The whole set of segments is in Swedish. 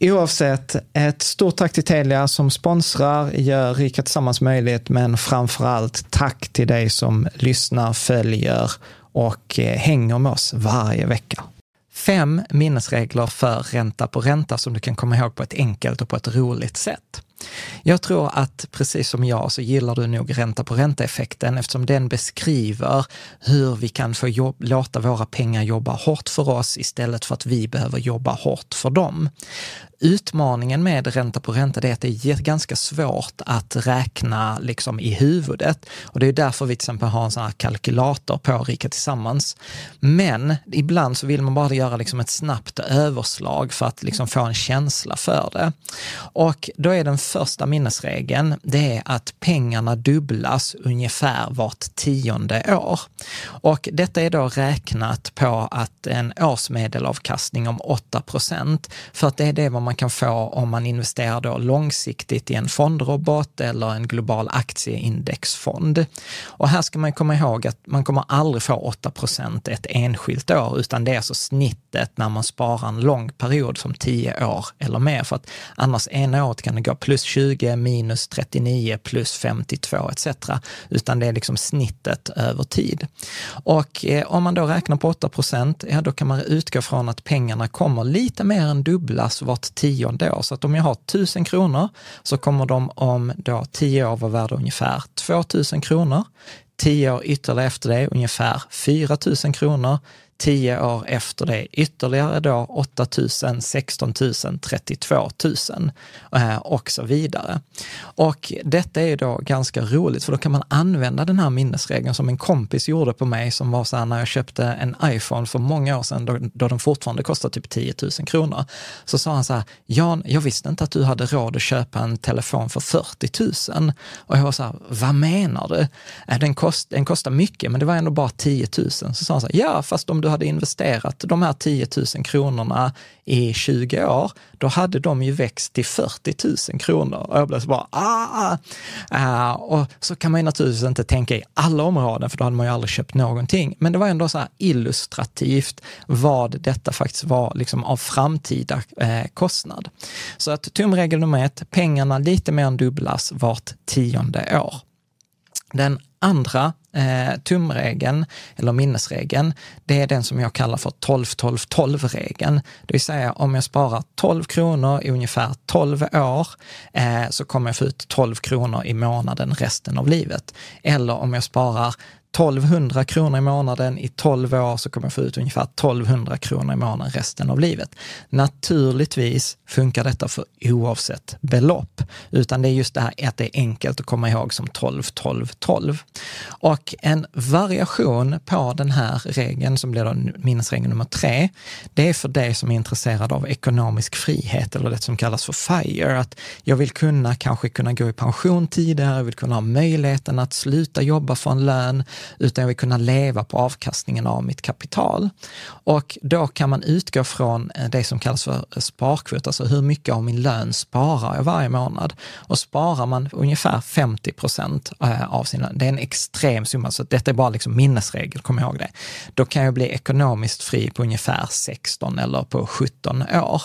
Oavsett, ett stort tack till Telia som sponsrar, gör Rika Tillsammans möjligt, men framför allt tack till dig som lyssnar, följer och eh, hänger med oss varje vecka. Fem minnesregler för ränta på ränta som du kan komma ihåg på ett enkelt och på ett roligt sätt. Jag tror att precis som jag så gillar du nog ränta på ränta-effekten eftersom den beskriver hur vi kan få jobb, låta våra pengar jobba hårt för oss istället för att vi behöver jobba hårt för dem. Utmaningen med ränta på ränta är att det är ganska svårt att räkna liksom i huvudet och det är därför vi till exempel har en sån här kalkylator på Rika Tillsammans. Men ibland så vill man bara göra liksom ett snabbt överslag för att liksom få en känsla för det. Och då är den första minnesregeln, det är att pengarna dubblas ungefär vart tionde år. Och detta är då räknat på att en årsmedelavkastning om 8 procent, för att det är det vad man kan få om man investerar då långsiktigt i en fondrobot eller en global aktieindexfond. Och här ska man komma ihåg att man kommer aldrig få 8 procent ett enskilt år, utan det är alltså snittet när man sparar en lång period som 10 år eller mer, för att annars ena året kan det gå plus 20, minus 39, plus 52 etc. Utan det är liksom snittet över tid. Och eh, om man då räknar på 8 procent, ja då kan man utgå från att pengarna kommer lite mer än dubblas vart tionde år. Så att om jag har 1000 kronor så kommer de om då 10 år vara värda ungefär 2000 kronor. 10 år ytterligare efter det ungefär 4 000 kronor. 10 år efter det ytterligare då 8 000, 16 000, 32 000 och så vidare. Och detta är då ganska roligt för då kan man använda den här minnesregeln som en kompis gjorde på mig som var så här när jag köpte en iPhone för många år sedan då, då den fortfarande kostade typ 10 000 kronor. Så sa han så här, Jan, jag visste inte att du hade råd att köpa en telefon för 40 000. Och jag var så här, vad menar du? Eh, den, kost, den kostar mycket men det var ändå bara 10 000. Så sa han så här, ja fast om du du hade investerat de här 10 000 kronorna i 20 år, då hade de ju växt till 40 000 kronor. Och jag blev så bara, ah! Uh, och så kan man ju naturligtvis inte tänka i alla områden, för då hade man ju aldrig köpt någonting. Men det var ändå så här illustrativt vad detta faktiskt var liksom av framtida eh, kostnad. Så att tumregel nummer ett, pengarna lite mer än dubblas vart tionde år. Den andra eh, tumregeln, eller minnesregeln, det är den som jag kallar för 12-12-12-regeln. Det vill säga om jag sparar 12 kronor i ungefär 12 år eh, så kommer jag få ut 12 kronor i månaden resten av livet. Eller om jag sparar 1200 kronor i månaden i 12 år så kommer jag få ut ungefär 1200 kronor i månaden resten av livet. Naturligtvis funkar detta för oavsett belopp, utan det är just det här att det är enkelt att komma ihåg som 12, 12, 12. Och en variation på den här regeln, som blir då minnesregel nummer tre, det är för dig som är intresserad av ekonomisk frihet eller det som kallas för FIRE, att jag vill kunna kanske kunna gå i pension tidigare, jag vill kunna ha möjligheten att sluta jobba för en lön, utan jag vill kunna leva på avkastningen av mitt kapital. Och då kan man utgå från eh, det som kallas för sparkvot, alltså hur mycket av min lön sparar jag varje månad? Och sparar man ungefär 50 procent eh, av sin lön, det är en extrem summa, så detta är bara liksom minnesregel, kom ihåg det. Då kan jag bli ekonomiskt fri på ungefär 16 eller på 17 år.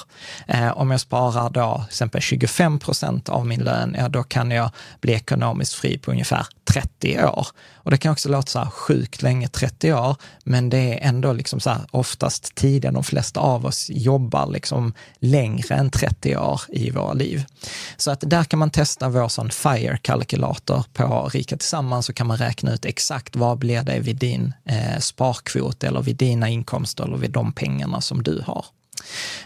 Eh, om jag sparar då till exempel 25 procent av min lön, ja då kan jag bli ekonomiskt fri på ungefär 30 år. Och det kan också låta så här sjukt länge, 30 år, men det är ändå liksom så här oftast tiden de flesta av oss jobbar liksom längre än 30 år i våra liv. Så att där kan man testa vår sån FIRE-kalkylator på Rika Tillsammans så kan man räkna ut exakt vad blir det vid din eh, sparkvot eller vid dina inkomster eller vid de pengarna som du har.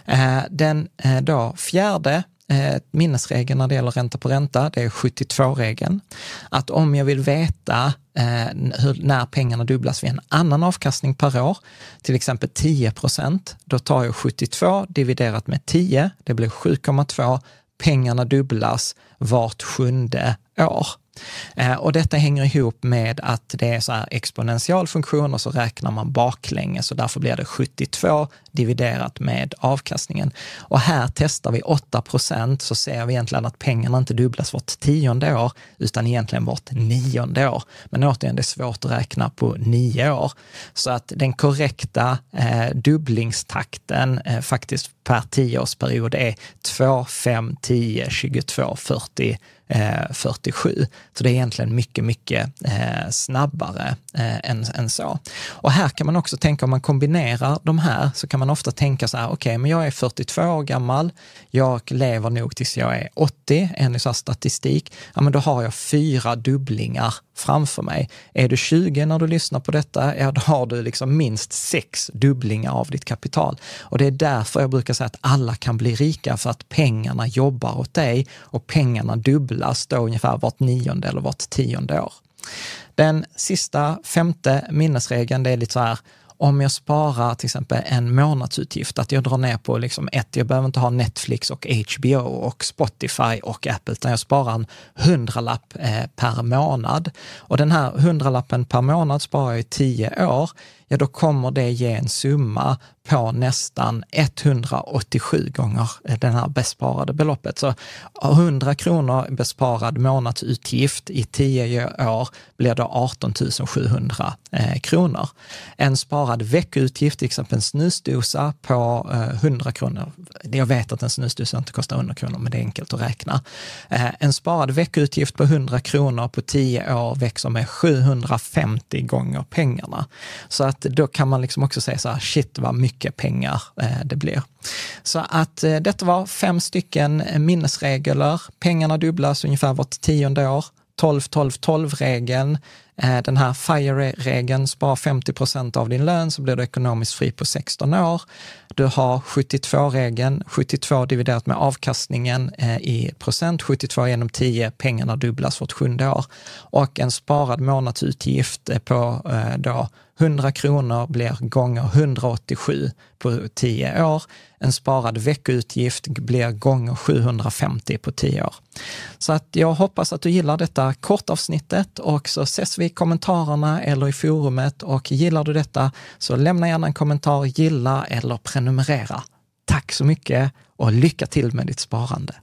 Eh, den eh, då fjärde eh, minnesregeln när det gäller ränta på ränta, det är 72-regeln. Att om jag vill veta eh, hur, när pengarna dubblas vid en annan avkastning per år, till exempel 10 procent, då tar jag 72 dividerat med 10, det blir 7,2. Pengarna dubblas vart sjunde år. Eh, och detta hänger ihop med att det är så här exponential funktion och så räknar man baklänges och därför blir det 72 dividerat med avkastningen. Och här testar vi 8 procent så ser vi egentligen att pengarna inte dubblas vart tionde år utan egentligen vart nionde år. Men återigen, det är svårt att räkna på nio år. Så att den korrekta eh, dubblingstakten eh, faktiskt per tioårsperiod är 2, 5, 10, 22, 40 Eh, 47. Så det är egentligen mycket, mycket eh, snabbare eh, än, än så. Och här kan man också tänka, om man kombinerar de här, så kan man ofta tänka så här, okej, okay, men jag är 42 år gammal, jag lever nog tills jag är 80, enligt så statistik, ja men då har jag fyra dubblingar framför mig. Är du 20 när du lyssnar på detta, ja då har du liksom minst sex dubblingar av ditt kapital. Och det är därför jag brukar säga att alla kan bli rika, för att pengarna jobbar åt dig och pengarna dubblas då ungefär vart nionde eller vart tionde år. Den sista, femte minnesregeln, det är lite så här, om jag sparar till exempel en månadsutgift, att jag drar ner på liksom ett, jag behöver inte ha Netflix och HBO och Spotify och Apple, utan jag sparar en hundralapp eh, per månad. Och den här hundralappen per månad sparar jag i tio år ja då kommer det ge en summa på nästan 187 gånger det här besparade beloppet. Så 100 kronor besparad månadsutgift i 10 år blir då 18 700 eh, kronor. En sparad veckoutgift, till exempel en snusdosa på eh, 100 kronor. Jag vet att en snusdosa inte kostar 100 kronor, men det är enkelt att räkna. Eh, en sparad veckoutgift på 100 kronor på 10 år växer med 750 gånger pengarna. Så att då kan man liksom också säga så här, shit vad mycket pengar eh, det blir. Så att eh, detta var fem stycken minnesregler. Pengarna dubblas ungefär vart tionde år. 12-12-12-regeln. Eh, den här FIRE-regeln, spara 50 procent av din lön så blir du ekonomiskt fri på 16 år. Du har 72-regeln, 72 dividerat med avkastningen i procent, 72 genom 10, pengarna dubblas vart sjunde år. Och en sparad månadsutgift på då 100 kronor blir gånger 187 på 10 år. En sparad veckoutgift blir gånger 750 på 10 år. Så att jag hoppas att du gillar detta kortavsnittet och så ses vi i kommentarerna eller i forumet och gillar du detta så lämna gärna en kommentar, gilla eller prenumerera. Tack så mycket och lycka till med ditt sparande!